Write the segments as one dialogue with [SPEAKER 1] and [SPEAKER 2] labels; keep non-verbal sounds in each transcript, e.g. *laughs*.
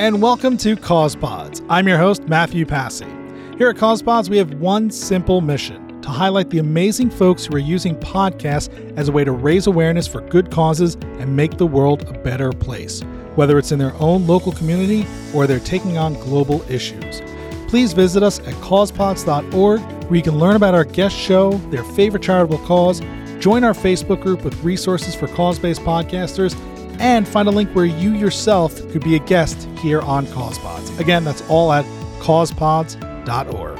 [SPEAKER 1] and welcome to CausePods. I'm your host, Matthew Passy. Here at CausePods, we have one simple mission to highlight the amazing folks who are using podcasts as a way to raise awareness for good causes and make the world a better place, whether it's in their own local community or they're taking on global issues. Please visit us at causepods.org where you can learn about our guest show, their favorite charitable cause, join our Facebook group with resources for cause based podcasters, and find a link where you yourself could be a guest here on CausePods. Again, that's all at causepods.org.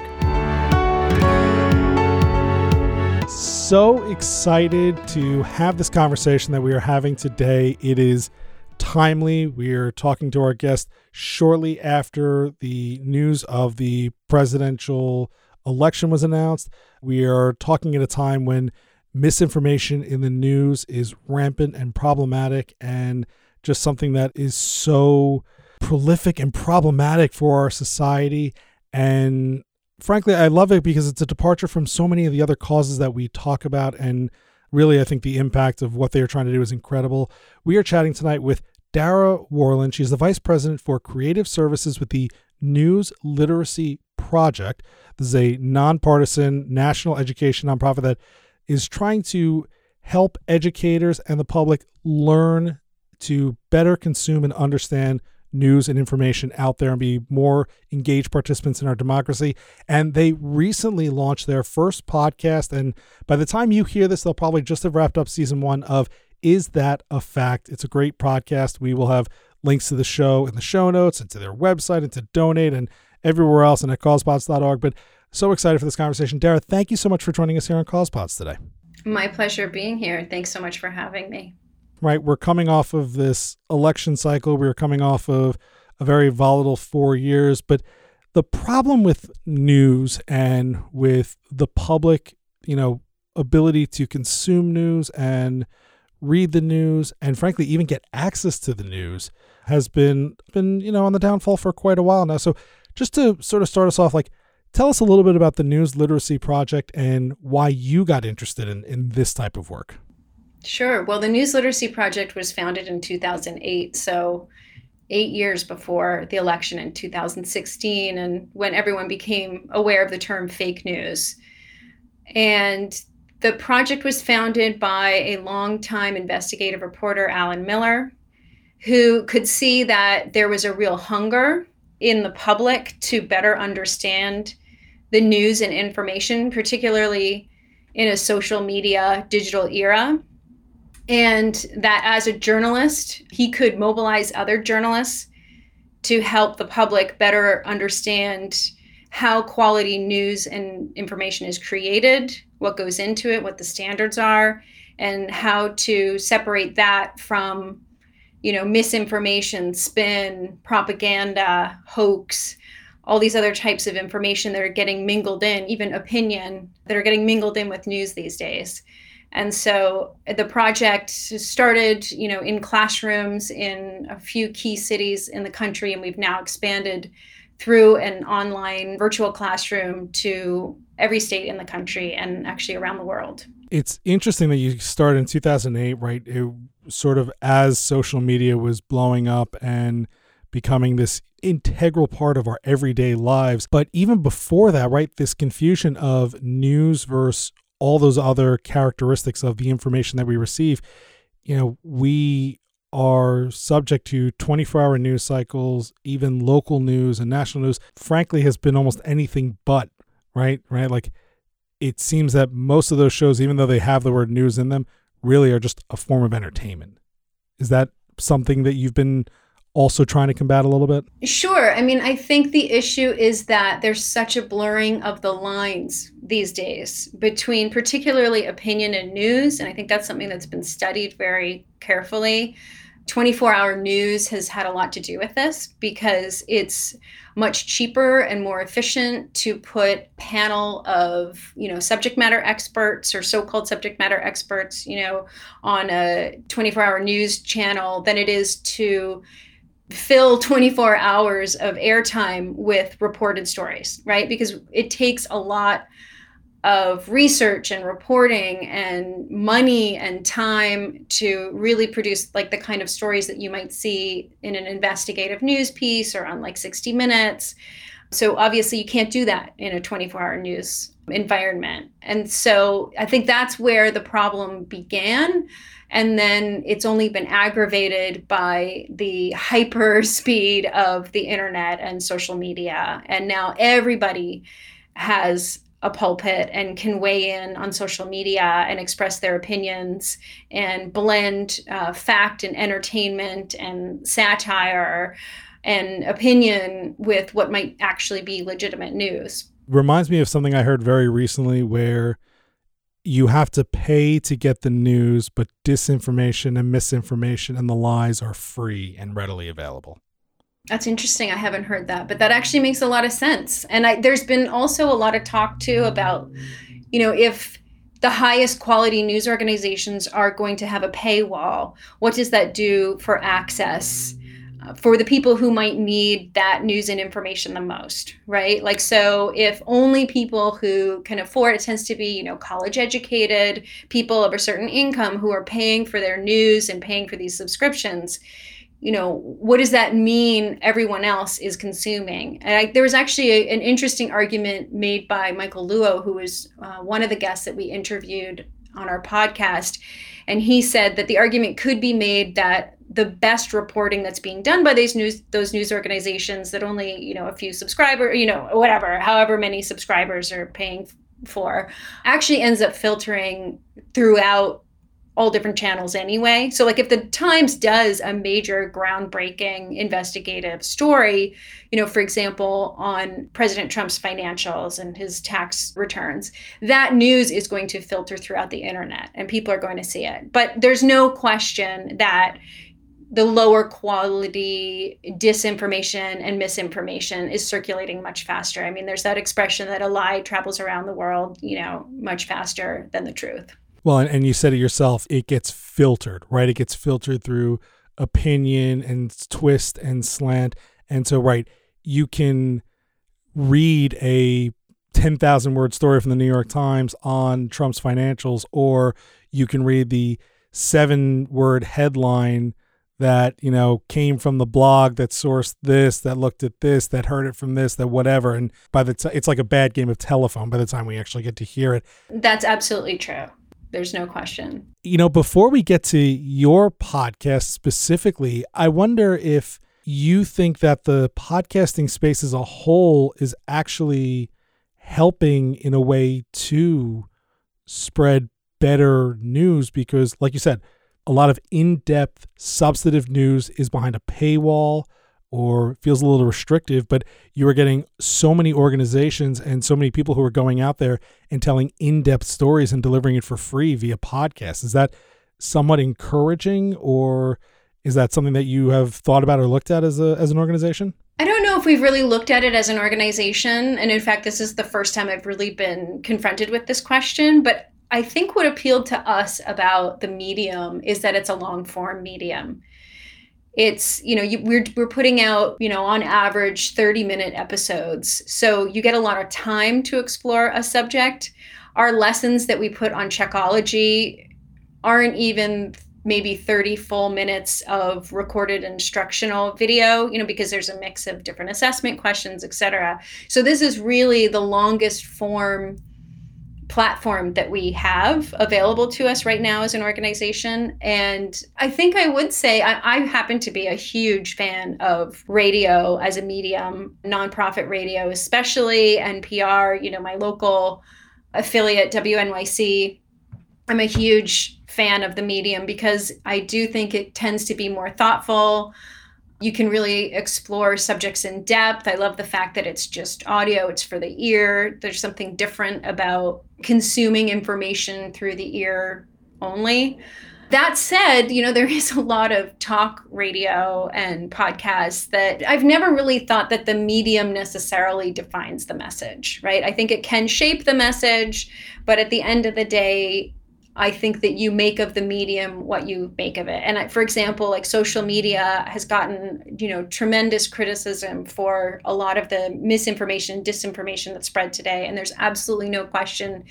[SPEAKER 1] So excited to have this conversation that we are having today. It is timely. We are talking to our guest shortly after the news of the presidential election was announced. We are talking at a time when misinformation in the news is rampant and problematic and just something that is so prolific and problematic for our society. And frankly i love it because it's a departure from so many of the other causes that we talk about. And really i think the impact of what they are trying to do is incredible. We are chatting tonight with Darragh Worland she's the vice president for creative services with the news literacy project. This is a nonpartisan national education nonprofit that is trying to help educators and the public learn to better consume and understand news and information out there and be more engaged participants in our democracy. And they recently launched their first podcast. And by the time you hear this, they'll probably just have wrapped up season one of Is That a Fact? It's a great podcast. We will have links to the show in the show notes and to their website and to donate and everywhere else and at causepods.org. But so excited for this conversation. Darragh, thank you so much for joining us here on CausePods today.
[SPEAKER 2] My pleasure being here. Thanks so much for having me.
[SPEAKER 1] Right. We're coming off of this election cycle. We are coming off of a very volatile four years. But the problem with news and with the public, you know, ability to consume news and read the news and frankly even get access to the news has been been, you know, on the downfall for quite a while now. So just to sort of start us off, like Tell us a little bit about the News Literacy Project and why you got interested in, in this type of work.
[SPEAKER 2] Sure. Well, the News Literacy Project was founded in 2008. So, eight years before the election in 2016, and when everyone became aware of the term fake news. And the project was founded by a longtime investigative reporter, Alan Miller, who could see that there was a real hunger in the public to better understand the news and information, particularly in a social media digital era. And that as a journalist, he could mobilize other journalists to help the public better understand how quality news and information is created, what goes into it, what the standards are, and how to separate that from you know misinformation spin propaganda hoax all these other types of information that are getting mingled in, even opinion that are getting mingled in with news these days. And so uh, the project started, you know, in classrooms in a few key cities in the country, and we've now expanded through an online virtual classroom to every state in the country and actually around the world.
[SPEAKER 1] It's interesting that you started in 2008, right? It sort of as social media was blowing up and becoming this integral part of our everyday lives. But even before that, right, this confusion of news versus all those other characteristics of the information that we receive, you know, we are subject to 24 hour news cycles, even local news and national news, frankly, has been almost anything but, right? Right? Like it seems that most of those shows, even though they have the word news in them, really are just a form of entertainment. Is that something that you've been also trying to combat a little bit?
[SPEAKER 2] Sure. I mean, I think the issue is that there's such a blurring of the lines these days between particularly opinion and news. And I think that's something that's been studied very carefully. 24 hour news has had a lot to do with this because it's much cheaper and more efficient to put panel of you know subject matter experts or so-called subject matter experts you know on a 24 hour news channel than it is to fill 24 hours of airtime with reported stories, right? Because it takes a lot of research and reporting and money and time to really produce like the kind of stories that you might see in an investigative news piece or on like 60 minutes. So obviously you can't do that in a 24 hour news environment. And so i think that's where the problem began. And then it's only been aggravated by the hyper speed of the internet and social media. And now everybody has a pulpit and can weigh in on social media and express their opinions and blend uh, fact and entertainment and satire and opinion with what might actually be legitimate news.
[SPEAKER 1] Reminds me of something I heard very recently where you have to pay to get the news, but disinformation and misinformation and the lies are free and readily available.
[SPEAKER 2] That's interesting. I haven't heard that, but that actually makes a lot of sense. And I, there's been also a lot of talk too about, you know, if the highest quality news organizations are going to have a paywall, what does that do for access? Uh, for the people who might need that news and information the most, right? Like, so if only people who can afford it tends to be, you know, college educated people of a certain income who are paying for their news and paying for these subscriptions, you know what does that mean everyone else is consuming? And I, there was actually a, an interesting argument made by michael luo who was uh, one of the guests that we interviewed on our podcast. And he said that the argument could be made that the best reporting that's being done by these news those news organizations that only you know a few subscribers you know whatever however many subscribers are paying for actually ends up filtering throughout all different channels anyway. So, like, if the Times does a major groundbreaking investigative story, you know, for example, on President Trump's financials and his tax returns, that news is going to filter throughout the internet and people are going to see it. But there's no question that the lower quality disinformation and misinformation is circulating much faster. I mean, there's that expression that a lie travels around the world, you know, much faster than the truth.
[SPEAKER 1] Well, and, and you said it yourself, it gets filtered, right? It gets filtered through opinion and twist and slant. And so, right, you can read a 10,000 word story from the New York Times on Trump's financials, or you can read the seven word headline that, you know, came from the blog that sourced this, that looked at this, that heard it from this, that whatever. And by the time it's like a bad game of telephone by the time we actually get to hear it.
[SPEAKER 2] That's absolutely true. There's no question.
[SPEAKER 1] You know, before we get to your podcast specifically, I wonder if you think that the podcasting space as a whole is actually helping in a way to spread better news because, like you said, a lot of in depth, substantive news is behind a paywall or feels a little restrictive, but you are getting so many organizations and so many people who are going out there and telling in depth stories and delivering it for free via podcast. Is that somewhat encouraging or is that something that you have thought about or looked at as a as an organization?
[SPEAKER 2] I don't know if we've really looked at it as an organization. And in fact, this is the first time I've really been confronted with this question. But I think what appealed to us about the medium is that it's a long form medium it's you know you, we're we're putting out you know on average 30 minute episodes. So you get a lot of time to explore a subject. Our lessons that we put on checkology aren't even maybe 30 full minutes of recorded instructional video you know because there's a mix of different assessment questions etc so this is really the longest form platform that we have available to us right now as an organization. And I think I would say I, I, happen to be a huge fan of radio as a medium, nonprofit radio, especially NPR, you know, my local affiliate, WNYC. I'm a huge fan of the medium because I do think it tends to be more thoughtful you can really explore subjects in depth. I love the fact that it's just audio, it's for the ear. There's something different about consuming information through the ear only. That said, you know, *laughs* there is a lot of talk radio and podcasts that I've never really thought that the medium necessarily defines the message, right? I think it can shape the message, but at the end of the day, I think that you make of the medium what you make of it. And for example, like social media has gotten, you know, tremendous criticism for a lot of the misinformation, disinformation that's spread today. And there's absolutely no question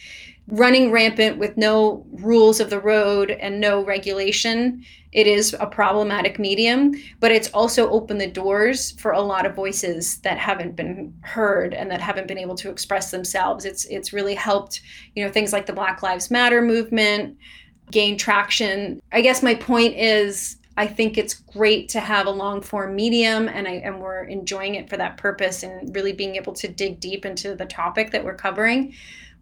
[SPEAKER 2] running rampant with no rules of the road and no regulation it is a problematic medium but it's also opened the doors for a lot of voices that haven't been heard and that haven't been able to express themselves. It's it's really helped you know things like the black lives matter movement gain traction. I guess my point is I think it's great to have a long form medium and I and we're enjoying it for that purpose and really being able to dig deep into the topic that we're covering.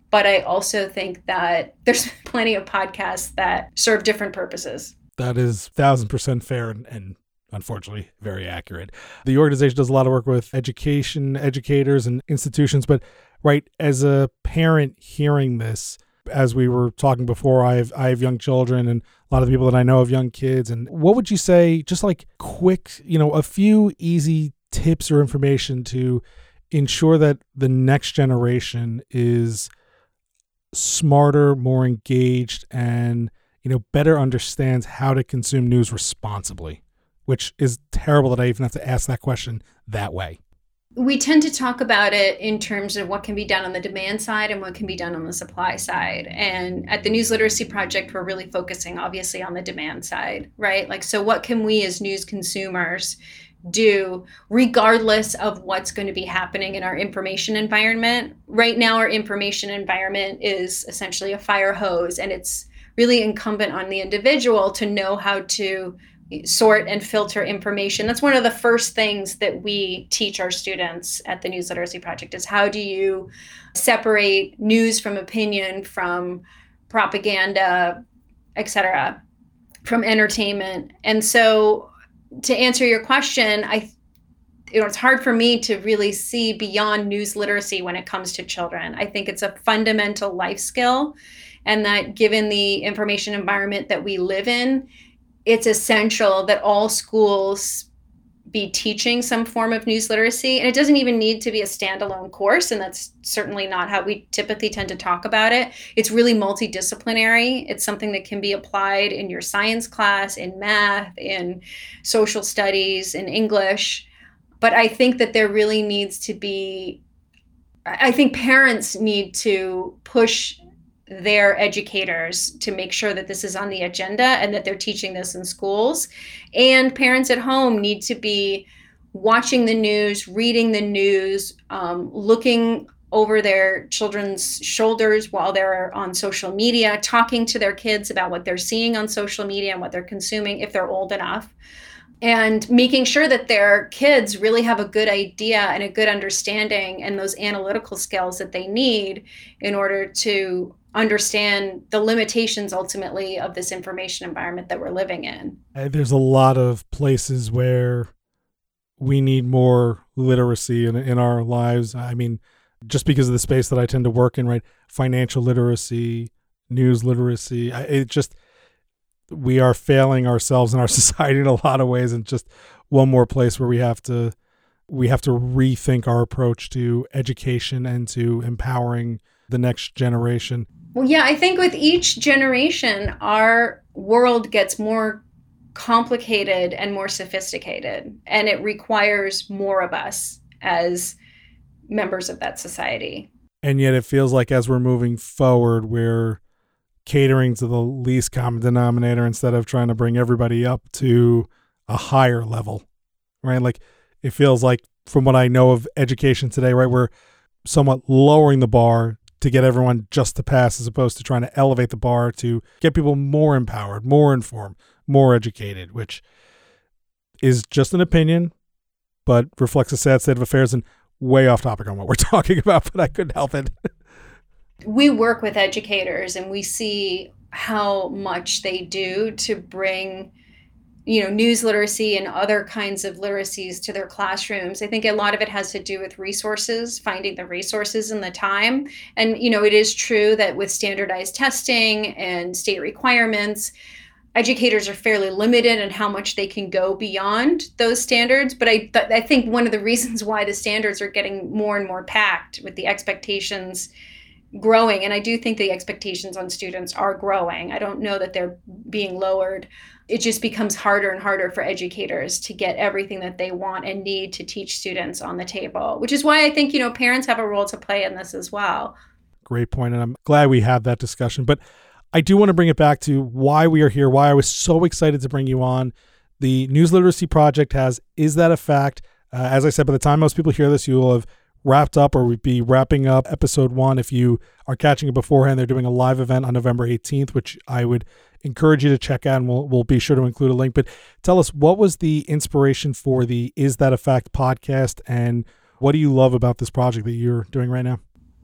[SPEAKER 2] But I also think that there's *laughs* plenty of podcasts that serve different purposes.
[SPEAKER 1] That is thousand percent fair and, and unfortunately very accurate. The organization does a lot of work with education, educators, and institutions. But right, as a parent hearing this, as we were talking before, I have I have young children, and a lot of people that I know have young kids. And what would you say, just like quick, you know, a few easy tips or information to ensure that the next generation is smarter, more engaged, and you know better understands how to consume news responsibly. Which is terrible that I even have to ask that question that way.
[SPEAKER 2] We tend to talk about it in terms of what can be done on the demand side and what can be done on the supply side. And at the News Literacy Project, we're really focusing obviously on the demand side, right? Like, so what can we as news consumers do regardless of what's going to be happening in our information environment. Right now, our information environment is essentially a fire hose, and it's really incumbent on the individual to know how to sort and filter information. That's one of the first things that we teach our students at the News Literacy Project is how do you separate news from opinion, from propaganda, etc., from entertainment. And so to answer your question, I you know it's hard for me to really see beyond news literacy when it comes to children. I think it's a fundamental life skill and that given the information environment that we live in, it's essential that all schools be teaching some form of news literacy. And it doesn't even need to be a standalone course. And that's certainly not how we typically tend to talk about it. It's really multidisciplinary. It's something that can be applied in your science class, in math, in social studies, in English. But I think that there really needs to be, I think parents need to push their educators to make sure that this is on the agenda and that they're teaching this in schools. And parents at home need to be watching the news, reading the news, um, looking over their children's shoulders while they're on social media, talking to their kids about what they're seeing on social media and what they're consuming if they're old enough. And making sure that their kids really have a good idea and a good understanding and those analytical skills that they need in order to understand the limitations ultimately of this information environment that we're living in.
[SPEAKER 1] Uh, there's a lot of places where we need more literacy in, in our lives. I mean, just because of the space that I tend to work in, right? Financial literacy, news literacy. It just, we are failing ourselves in our *laughs* society in a lot of ways. And just one more place where we have to, we have to rethink our approach to education and to empowering the next generation.
[SPEAKER 2] Well, yeah, I think with each generation, our world gets more complicated and more sophisticated, and it requires more of us as members of that society.
[SPEAKER 1] And yet, it feels like as we're moving forward, we're catering to the least common denominator instead of trying to bring everybody up to a higher level, right? Like, it feels like, from what I know of education today, right, we're somewhat lowering the bar to get everyone just to pass as opposed to trying to elevate the bar to get people more empowered, more informed, more educated, which is just an opinion, but reflects a sad state of affairs and way off topic on what we're *laughs* talking about, but I couldn't help it.
[SPEAKER 2] we work with educators and we see how much they do to bring you know news literacy and other kinds of literacies to their classrooms. I think a lot of it has to do with resources finding the resources and the time. And you know it is true that with standardized testing and state requirements educators are fairly limited in how much they can go beyond those standards. But i th- i think one of the reasons why the standards are getting more and more packed with the expectations growing and i do think the expectations on students are growing. I don't know that they're being lowered. It just becomes harder and harder for educators to get everything that they want and need to teach students on the table which is why i think you know parents have a role to play in this as well.
[SPEAKER 1] Great point and i'm glad we had that discussion but i do want to bring it back to why we are here why i was so excited to bring you on. The news literacy project has is that a fact? Uh, as i said by the time most people hear this you will have wrapped up or we'd be wrapping up episode one. If you are catching it beforehand, they're doing a live event on November 18th, which I would encourage you to check out and we'll, we'll be sure to include a link. But tell us, what was the inspiration for the Is That a Fact podcast and what do you love about this project that you're doing right now?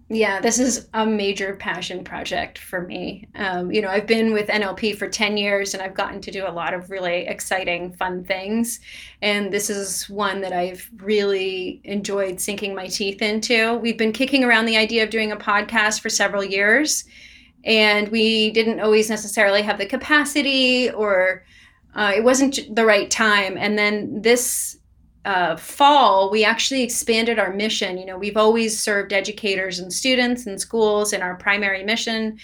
[SPEAKER 2] Yeah, this is a major passion project for me. Um, you know, I've been with NLP for 10 years and I've gotten to do a lot of really exciting, fun things. And this is one that I've really enjoyed sinking my teeth into. We've been kicking around the idea of doing a podcast for several years, and we didn't always necessarily have the capacity or uh, it wasn't the right time. And then this uh, fall, we actually expanded our mission. You know, we've always served educators and students and schools, and our primary mission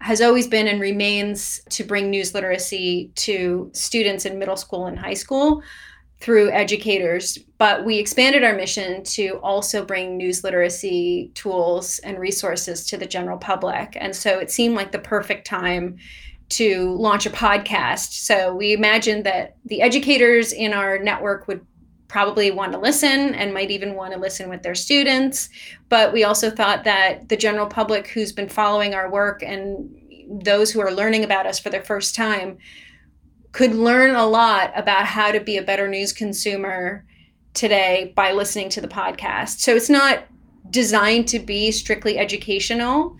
[SPEAKER 2] has always been and remains to bring news literacy to students in middle school and high school through educators. But we expanded our mission to also bring news literacy tools and resources to the general public. And so it seemed like the perfect time to launch a podcast. So we imagined that the educators in our network would probably want to listen and might even want to listen with their students. But we also thought that the general public who's been following our work and those who are learning about us for the first time could learn a lot about how to be a better news consumer today by listening to the podcast. So it's not designed to be strictly educational,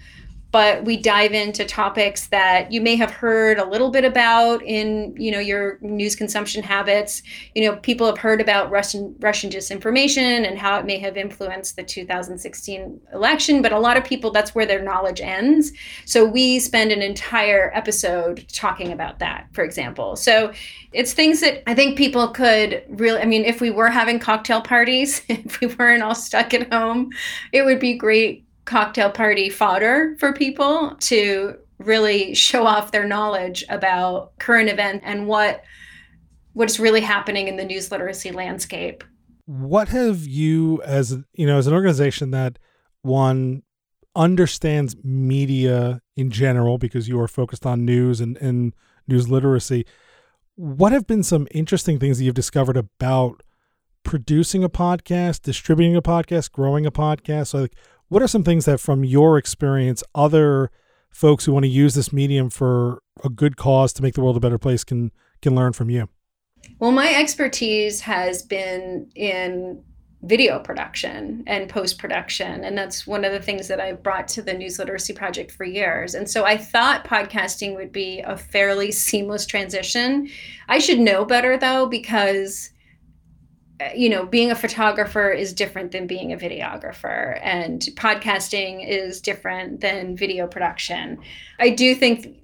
[SPEAKER 2] but we dive into topics that you may have heard a little bit about in you know your news consumption habits. You know people have heard about russian russian disinformation and how it may have influenced the 2016 election but a lot of people that's where their knowledge ends. So we spend an entire episode talking about that for example. So it's things that i think people could really i mean if we were having cocktail parties *laughs* if we weren't all stuck at home it would be great cocktail party fodder for people to really show off their knowledge about current event and what what's really happening in the news literacy landscape.
[SPEAKER 1] What have you as you know as an organization that one understands media in general because you are focused on news and, and news literacy what have been some interesting things that you've discovered about producing a podcast distributing a podcast growing a podcast so like what are some things that, from your experience, other folks who want to use this medium for a good cause to make the world a better place can can learn from you?
[SPEAKER 2] Well, my expertise has been in video production and post production. And that's one of the things that I've brought to the News Literacy Project for years. And so I thought podcasting would be a fairly *laughs* seamless transition. I should know better though, because you know, being a photographer is different than being a videographer, and podcasting is different than video production. I do think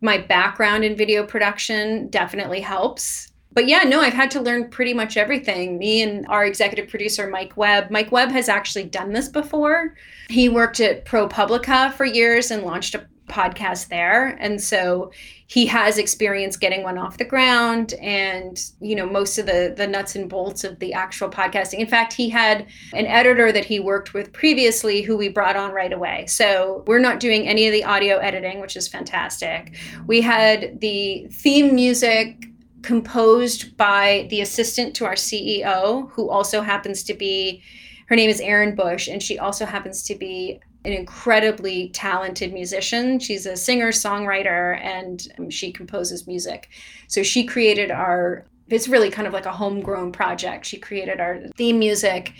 [SPEAKER 2] my background in video production definitely helps. But yeah, no, I've had to learn pretty much everything. Me and our executive producer, Mike Webb. Mike Webb has actually done this before. He worked at ProPublica for years and launched a podcast there. And so he has experience getting one off the ground and you know most of the the nuts and bolts of the actual podcasting. In fact he had an editor that he worked with previously who we brought on right away. So we're not doing any of the audio editing which is fantastic. We had the theme music composed by the assistant to our ceo who also happens to be her name is erin bush and she also happens to be an incredibly talented musician. She's a singer, songwriter, and um, she composes music. So she created our, it's really kind of like a homegrown project. She created our theme music.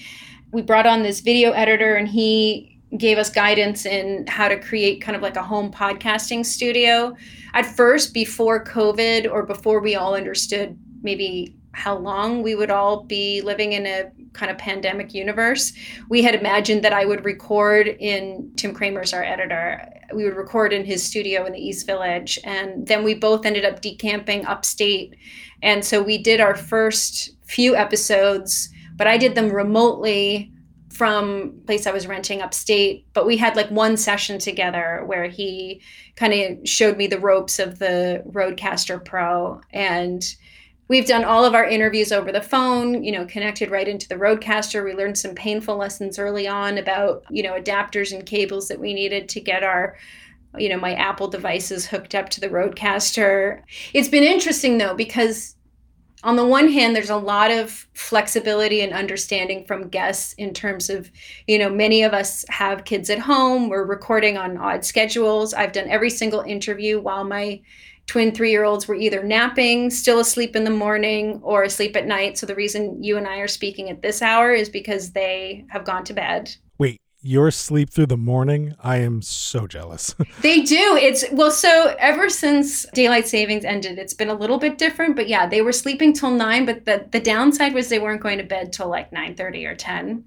[SPEAKER 2] We brought on this video editor, and he gave us guidance in how to create kind of like a home podcasting studio. At first, before COVID or before we all understood maybe how long we would all be living in a kind of pandemic universe. We had imagined that I would record in Tim Kramer's our editor. We would record in his studio in the East Village. And then we both ended up decamping upstate. And so we did our first few episodes, but I did them remotely from place I was renting upstate, but we had like one session together where he kind of showed me the ropes of the Rodecaster Pro and we've done all of our interviews over the phone, you know, connected right into the Rodecaster. We learned some painful lessons early on about, you know, adapters and cables that we needed to get our you know, my Apple devices hooked up to the Rodecaster. It's been interesting though because on the one hand there's a lot of flexibility and understanding from guests in terms of you know many of us have kids at home. We're recording on odd schedules. I've done every single interview while my twin three year olds were either napping still asleep in the morning or asleep at night so the reason you and i are speaking at this hour is because they have gone to bed
[SPEAKER 1] wait your sleep through the morning, I am so jealous. *laughs*
[SPEAKER 2] they do. It's well, so ever since daylight savings ended, it's been a little bit different. But yeah, they were sleeping till nine, but the, the downside was they weren't going to bed till like 9 30 or 10.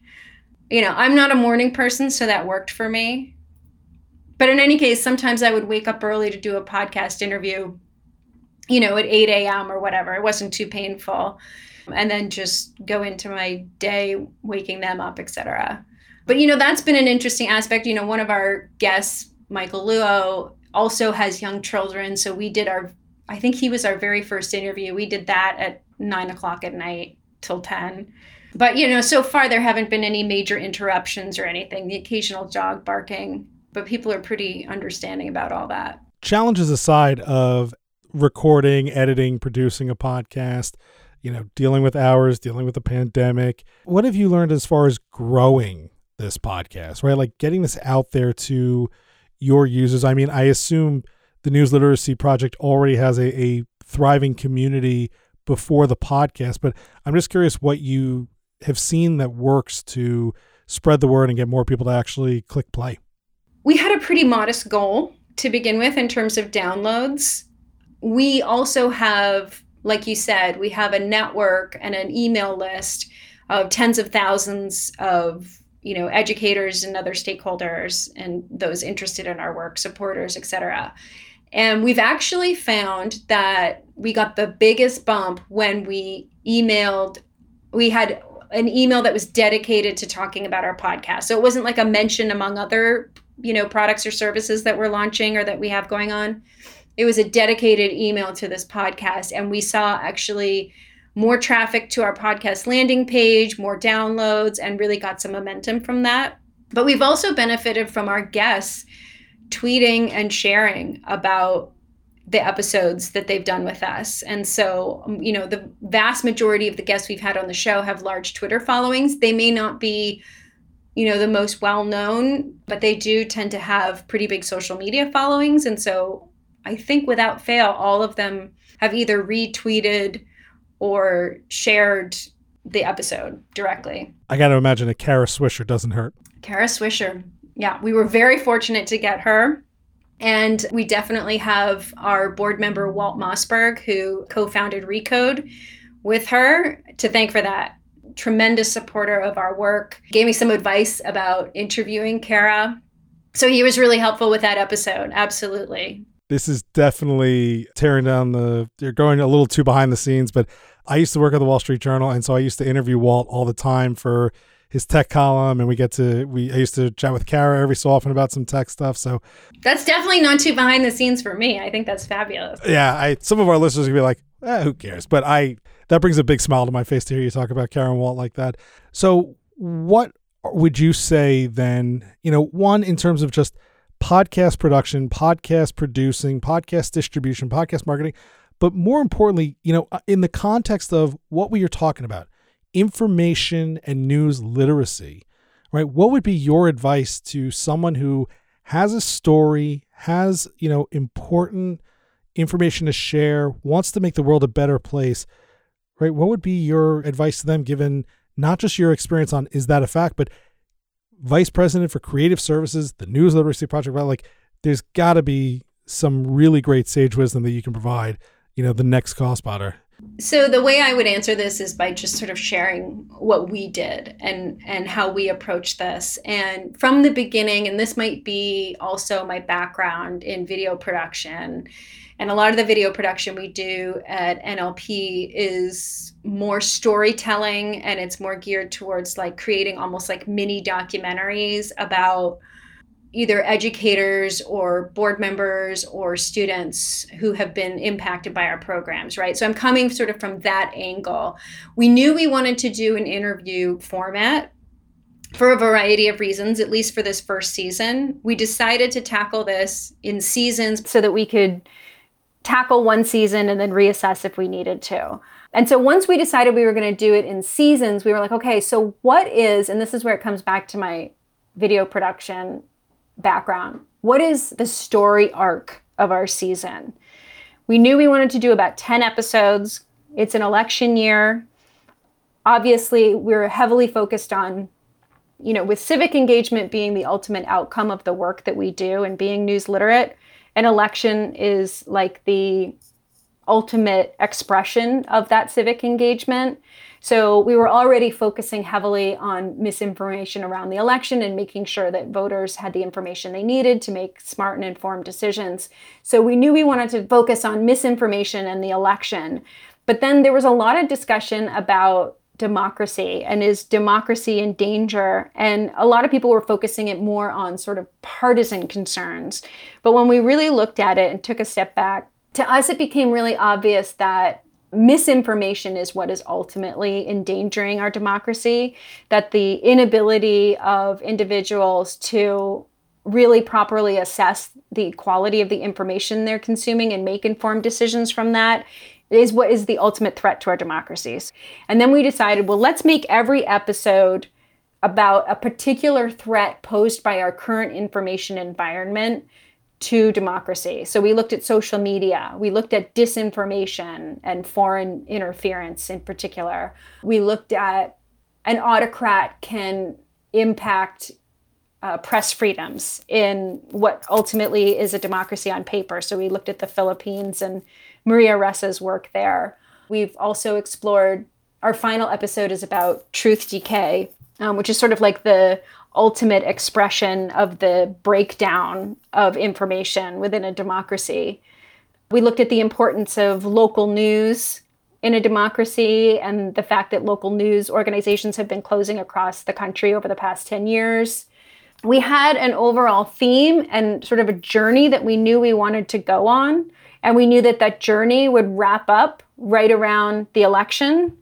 [SPEAKER 2] You know, I'm not a morning person, so that worked for me. But in any case, sometimes I would wake up early to do a podcast interview, you know, at 8 a.m. or whatever. It wasn't too painful. And then just go into my day, waking them up, etc. But you know, that's been an interesting aspect. You know, one of our guests, Michael Luo, also has young children. So we did our I think he was our very first interview. We did that at nine o'clock at night till 10. But, you know, so far there haven't been any major interruptions or anything, the occasional dog barking, but people are pretty understanding about all that.
[SPEAKER 1] Challenges aside of recording, editing, producing a podcast, you know, dealing with hours, dealing with the pandemic, what have you learned as far as growing this podcast, right? Like getting this out there to your users. I mean, I assume the News Literacy Project already has a, a thriving community before the podcast, but I'm just curious what you have seen that works to spread the word and get more people to actually click play.
[SPEAKER 2] We had a pretty modest goal to begin with in terms of downloads. We also have, like you said, we have a network and an email list of tens of thousands of you know educators and other stakeholders and those interested in our work supporters etc and we've actually found that we got the biggest bump when we emailed we had an email that was dedicated to talking about our podcast so it wasn't like a mention among other you know products or services that we're launching or that we have going on it was a dedicated email to this podcast and we saw actually more traffic to our podcast landing page, more downloads, and really got some momentum from that. But we've also benefited from our guests tweeting and sharing about the episodes that they've done with us. And so, um, you know, the vast majority of the guests we've had on the show have large Twitter followings. They may not be, you know, the most well known, but they do tend to have pretty big social media followings. And so I think without fail, all of them have either retweeted or shared the episode directly.
[SPEAKER 1] I got to imagine a Kara Swisher doesn't hurt.
[SPEAKER 2] Kara Swisher. Yeah, we were very fortunate to get her. And we definitely have our board member, Walt Mossberg, who co founded Recode with her to thank for that. Tremendous supporter of our work, gave me some advice about interviewing Kara. So he was really helpful with that episode. Absolutely
[SPEAKER 1] this is definitely tearing down the you're going a little too behind the scenes but i used to work at the wall street journal and so i used to interview walt all the time for his tech column and we get to we i used to chat with kara every so often about some tech stuff so
[SPEAKER 2] that's definitely not too behind the scenes for me i think that's fabulous
[SPEAKER 1] yeah i some of our listeners will be like eh, who cares but i that brings a big smile to my face to hear you talk about Karen walt like that so what would you say then you know one in terms of just podcast production, podcast producing, podcast distribution, podcast marketing, but more importantly, you know, uh, in the context of what we are talking about, information and news literacy, right? What would be your advice to someone who has a story, has, you know, important information to share, wants to make the world a better place, right? What would be your advice to them given not just your experience on is that a fact, but vice president for creative services, the News Literacy Project. Well, like, there's got to be some really great sage wisdom that you can provide. You know, the next call spotter.
[SPEAKER 2] So the way I would answer this is by just sort of sharing what we did and and how we approached this. And from the beginning, and this might be also my background in video production And a lot of the video production we do at NLP is more storytelling and it's more geared towards like creating almost like mini documentaries about either educators or board members or students who have been impacted by our programs, right? So I'm coming sort of from that angle. We knew we wanted to do an interview format for a variety of reasons, at least for this first season. We decided to tackle this in seasons so that we could tackle one season and then reassess if we needed to. And so once we decided we were going to do it in seasons, we were like, okay, so what is, and this is where it comes back to my video production background. What is the story arc of our season? We knew we wanted to do about 10 episodes. It's an election year. Obviously, we're heavily focused on, you know, with civic engagement being the ultimate outcome of the work that we do and being news literate, an election is like the ultimate expression of that civic engagement. So we were already focusing heavily on misinformation around the election and making sure that voters had the information they needed to make smart and informed decisions. So we knew we wanted to focus on misinformation and the election. But then there was a lot of discussion about democracy and is democracy in danger? And a lot of people were focusing it more on sort of partisan concerns. But when we really looked at it and took a step back, to us it became really obvious that misinformation is what is ultimately endangering our democracy, that the inability of individuals to really properly assess the quality of the information they're consuming and make informed decisions from that is what is the ultimate threat to our democracies. And then we decided, well, let's make every episode about a particular threat posed by our current information environment to democracy. So we looked at social media, we looked at disinformation and foreign interference in particular. We looked at an autocrat can impact uh, press freedoms in what ultimately is a democracy on paper. So we looked at the Philippines and Maria Ressa's work there. We've also explored our final episode is about truth decay, um, which is sort of like the ultimate expression of the breakdown of information within a democracy. We looked at the importance of local news in a democracy and the fact that local news organizations have been closing across the country over the past 10 years. We had an overall theme and sort of a journey that we knew we wanted to go on. And we knew that that journey would wrap up right around the election.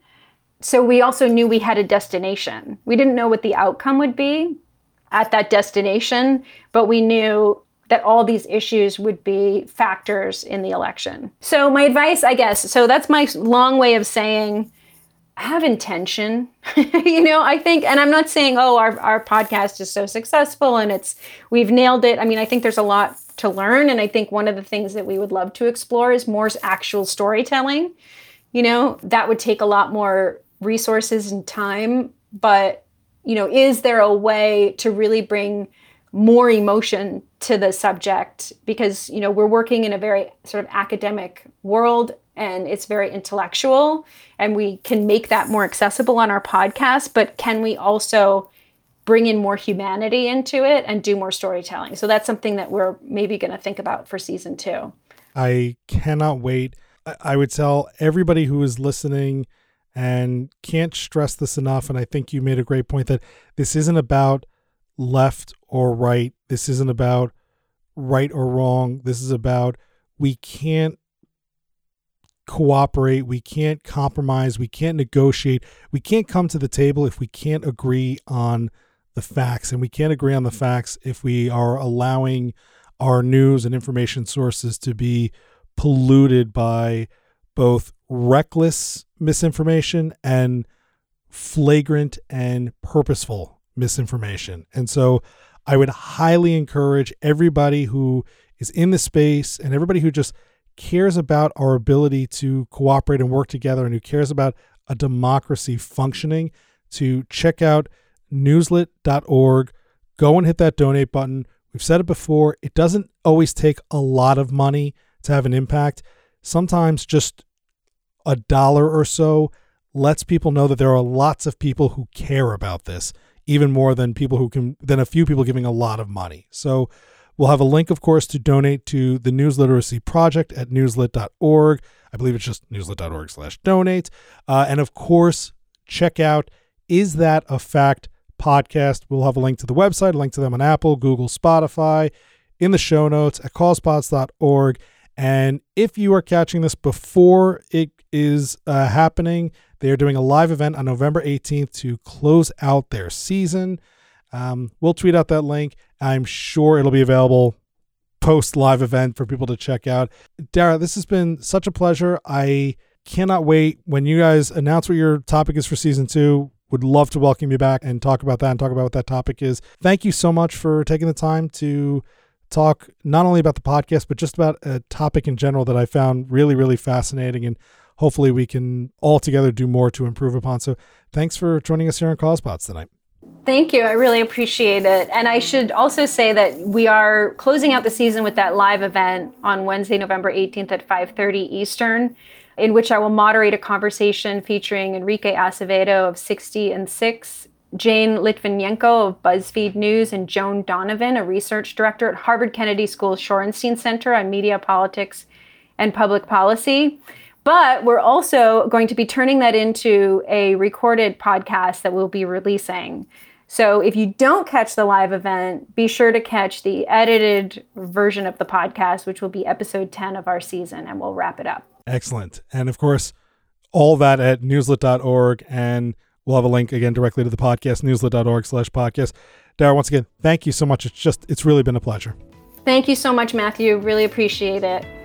[SPEAKER 2] So we also knew we had a destination. We didn't know what the outcome would be, at that destination, but we knew that all these issues would be factors in the election. So, my advice, I guess, so that's my long way of saying have intention. *laughs* you know, I think, and I'm not saying, oh, our, our podcast is so successful and it's, we've nailed it. I mean, I think there's a lot to learn. And I think one of the things that we would love to explore is more actual storytelling. You know, that would take a lot more resources and time, but you know, is there a way to really bring more emotion to the subject? Because, you know, we're working in a very sort of academic world and it's very intellectual and we can make that more accessible on our podcast, but can we also bring in more humanity into it and do more storytelling? So that's something that we're maybe going to think about for season two.
[SPEAKER 1] I cannot wait. I would tell everybody who is listening and can't stress this enough. And I think you made a great point that this isn't about left or right. This isn't about right or wrong. This is about we can't cooperate. We can't compromise. We can't negotiate. We can't come to the table if we can't agree on the facts. And we can't agree on the facts if we are allowing our news and information sources to be polluted by both reckless misinformation and flagrant and purposeful misinformation. And so I would highly encourage everybody who is in the space and everybody who just cares about our ability to cooperate and work together and who cares about a democracy functioning to check out newslit.org. Go and hit that donate button. We've said it before, it doesn't always take a lot of money to have an impact. Sometimes just a dollar or so lets people know that there are lots of people who care about this, even more than people who can than a few people giving a lot of money. So We'll have a link, of course, to donate to the News Literacy Project at newslit.org. I believe it's just newslit.org slash donate. Uh, and of course, check out Is That a Fact podcast. We'll have a link to the website, a link to them on Apple, Google, Spotify, in the show notes at causepods.org. And if you are catching this before it is uh, happening, they are doing a live event on November 18th to close out their season. Um, we'll tweet out that link. I'm sure it'll be available post live event for people to check out. Darragh, this has been such a pleasure. I cannot wait when you guys announce what your topic is for season two. Would love to welcome you back and talk about that and talk about what that topic is. Thank you so much for taking the time to talk not only about the podcast, but just about a topic in general that I found really, really fascinating. And hopefully we can all together do more to improve upon. So thanks for joining us here on CausePods tonight.
[SPEAKER 2] Thank you. I really appreciate it. And I should also say that we are closing out the season with that live event on Wednesday, November 18th at 5:30 Eastern, in which I will moderate a conversation featuring Enrique Acevedo of 60 in 6, Jane Lytvynenko of BuzzFeed News, and Joan Donovan, a research director at Harvard Kennedy School Shorenstein Center on Media Politics and Public Policy. But we're also going to be turning that into a recorded podcast that we'll be releasing. So if you don't catch the live event, be sure to catch the edited version of the podcast, which will be episode 10 of our season, and we'll wrap it up.
[SPEAKER 1] Excellent. And of course, all that at newslit.org. And we'll have a link again directly to the podcast, newslit.org slash podcast. Darragh, once again, thank you so much. It's just, it's really been a pleasure.
[SPEAKER 2] Thank you so much, Matthew. Really appreciate it.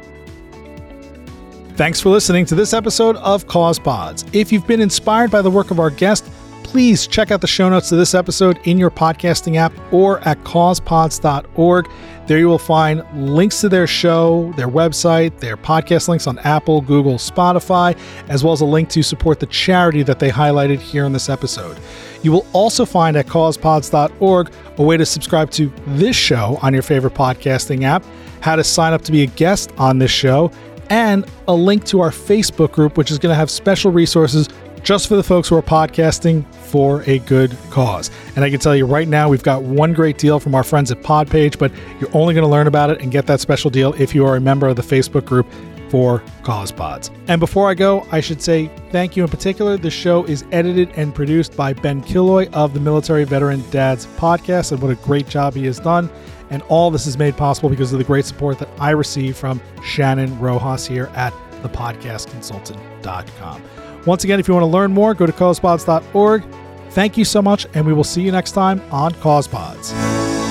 [SPEAKER 1] Thanks for listening to this episode of Cause Pods. If you've been inspired by the work of our guest, please check out the show notes to this episode in your podcasting app or at causepods.org. There you will find links to their show, their website, their podcast links on Apple, Google, Spotify, as well as a link to support the charity that they highlighted here in this episode. You will also find at causepods.org a way to subscribe to this show on your favorite podcasting app, how to sign up to be a guest on this show, and a link to our Facebook group, which is going to have special resources just for the folks who are podcasting for a good cause. And I can tell you right now, we've got one great deal from our friends at Podpage, but you're only going to learn about it and get that special deal if you are a member of the Facebook group for Cause Pods. And before I go, I should say thank you in particular. The show is edited and produced by Ben Killoy of the Military Veteran Dads podcast, and what a great job he has done. And all this is made possible because of the great support that I receive from Shannon Rojas here at thepodcastconsultant.com. Once again, if you want to learn more, go to causepods.org. Thank you so much, and we will see you next time on CausePods.